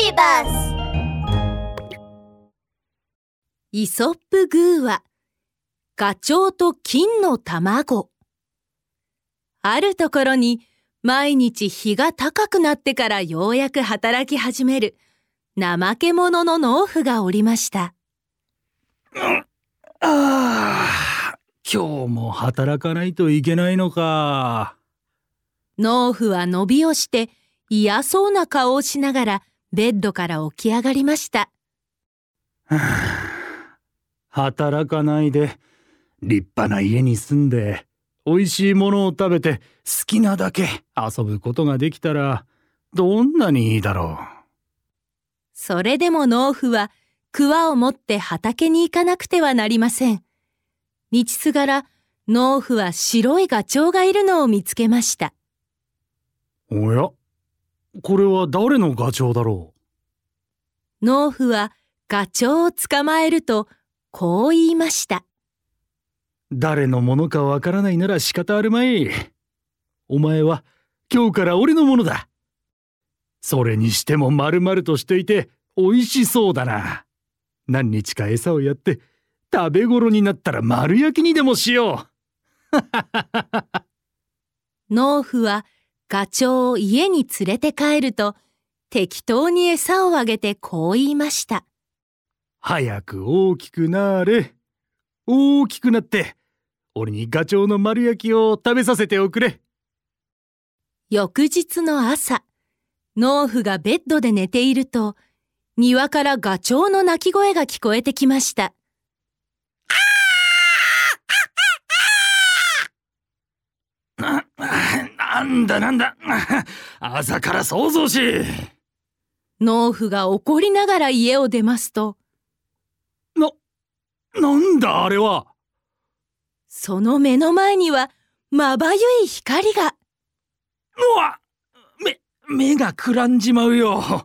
ビバスイソップグーは、ガチョウと金の卵。あるところに、毎日日が高くなってからようやく働き始める、怠け者の農夫がおりました。ああ、今日も働かないといけないのか。農夫は伸びをして嫌そうな顔をしながらベッドから起き上がりました。はあ働かないで、立派な家に住んで、美味しいものを食べて好きなだけ遊ぶことができたら、どんなにいいだろそれでも農夫は桑を持って畑に行かなくてはなりません。道すがら農夫は白いガチョウがいるのを見つけました。う。おやこれは誰のガチョウだろ農夫はガチョウを捕まえるとこう言いました。う誰のものかわからないなら仕方あるまい。お前は今日から俺のものだ。それにしても丸々としていて美味しそうだな。何日か餌をやって食べ頃になったら丸焼きにでもしよ 農夫はガチョウを家に連れて帰ると適当に餌をあげてこう言いました。う。早く大きくなれ。大きくなって俺にガチョウの丸焼きを食べさせておくれ。翌日の朝、農夫がベッドで寝ていると、庭からガチョウの鳴き声が聞こえてきました。な、なんだなんだ。朝から想像し。農夫が怒りながら家を出ますと、な、なんだあれは。その目の前には、まばゆい光が。うわ目、目がくらんじまうよ。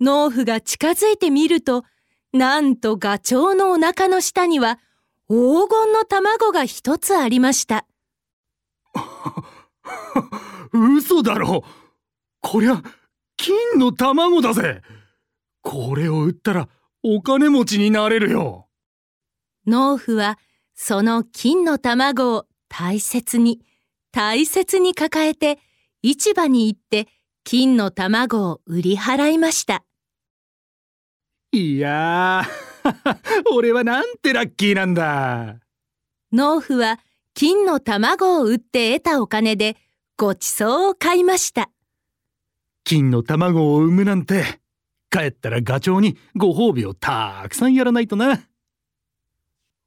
農夫が近づいてみると、なんとガチョウのお腹の下には、黄金の卵が一つありました。嘘だろ。こりゃ、金の卵だぜ。これを売ったら、お金持ちになれるよ。農夫は、その金の卵を大切に、大切に抱えて、市場に行って、金の卵を売り払いました。いやー、俺はなんてラッキーなんだ。農夫は、金の卵を売って得たお金で、ごちそうを買いました。金の卵を産むなんて、帰ったらガチョウにご褒美をたくさんやらないとな。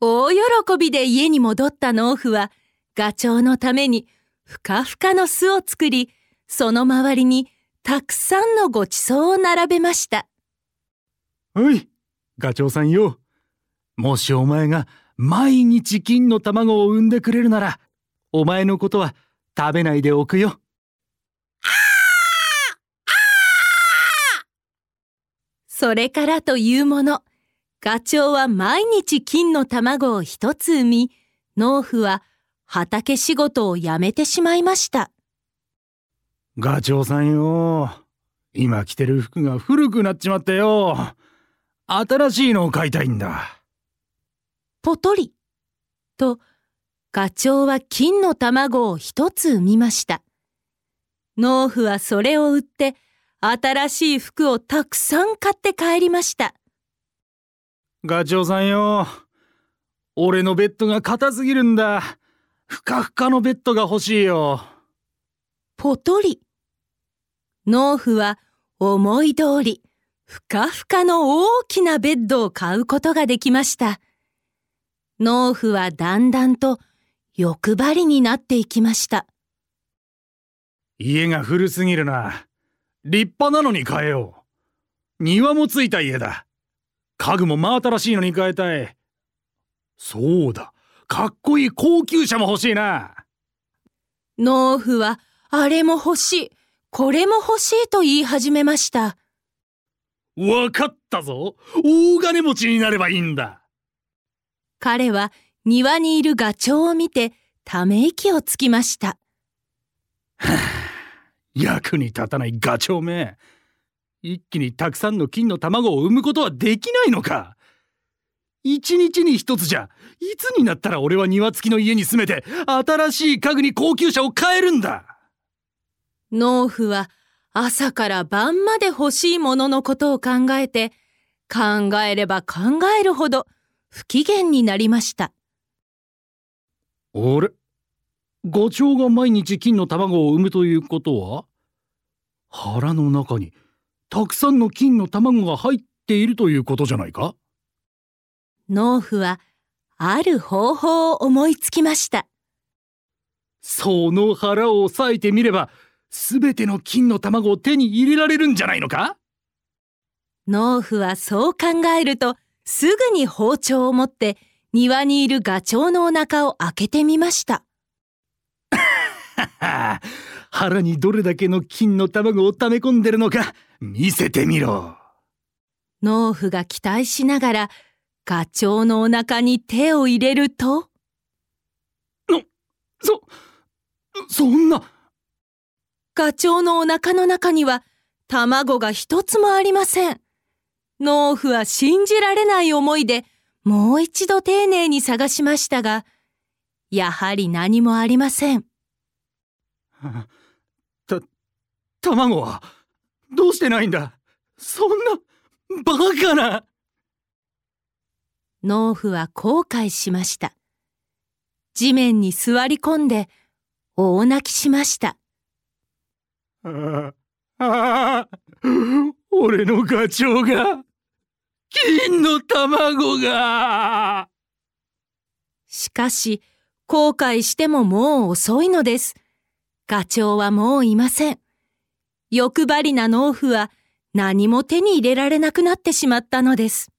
大喜びで家に戻った農夫は、ガチョウのためにふかふかの巣を作り、その周りにたくさんのごちそうを並べました。おい、ガチョウさんよ。もしお前が毎日金の卵を産んでくれるなら、お前のことは食べないでおくよ。それからというもの、ガチョウは毎日金の卵を一つ産み、農夫は畑仕事を辞めてしまいました。ガチョウさんよ。今着てる服が古くなっちまったよ。新しいのを買いたいんだ。ポトリ。と、ガチョウは金の卵を一つ産みました。農夫はそれを売って、新しい服をたくさん買って帰りました。ガチョウさんよ。俺のベッドが硬すぎるんだ。ふかふかのベッドが欲しいよ。ポトリ。農夫は思い通り、ふかふかの大きなベッドを買うことができました。農夫はだんだんと欲張りになっていきました。家が古すぎるな。立派なのに変えよう。庭もついた家だ。家具も真新しいのに変えたい。そうだ。かっこいい高級車も欲しいな。農夫はあれも欲しい、これも欲しいと言い始めました。わかったぞ。大金持ちになればいいんだ。彼は庭にいるガチョウを見てため息をつきました。役に立たないガチョウめ。一気にたくさんの金の卵を産むことはできないのか一日に一つじゃ、いつになったら俺は庭付きの家に住めて、新しい家具に高級車を買えるんだ農夫は朝から晩まで欲しいもののことを考えて、考えれば考えるほど不機嫌になりました。あれ？ガチョウが毎日金の卵を産むということは？腹の中にたくさんの金の卵が入っているということじゃないか？農夫はある方法を思いつきました。その腹を押さえてみれば、すべての金の卵を手に入れられるんじゃないのか？農夫はそう考えると、すぐに包丁を持って庭にいるガチョウのお腹を開けてみました。腹にどれだけの金の卵を溜め込んでるのか見せてみろ。農夫が期待しながらガチョウのお腹に手を入れると。そ、そんな。ガチョウのお腹の中には卵が一つもありません。農夫は信じられない思いでもう一度丁寧に探しましたが、やはり何もありません。た、卵はどうしてないんだ？そんな、バカな農夫は後悔しました。地面に座り込んで大泣きしました。ああ、俺のガチョウが、金の卵がしかし、後悔してももう遅いのです。ガチョウはもういません。欲張りな農夫は何も手に入れられなくなってしまったのです。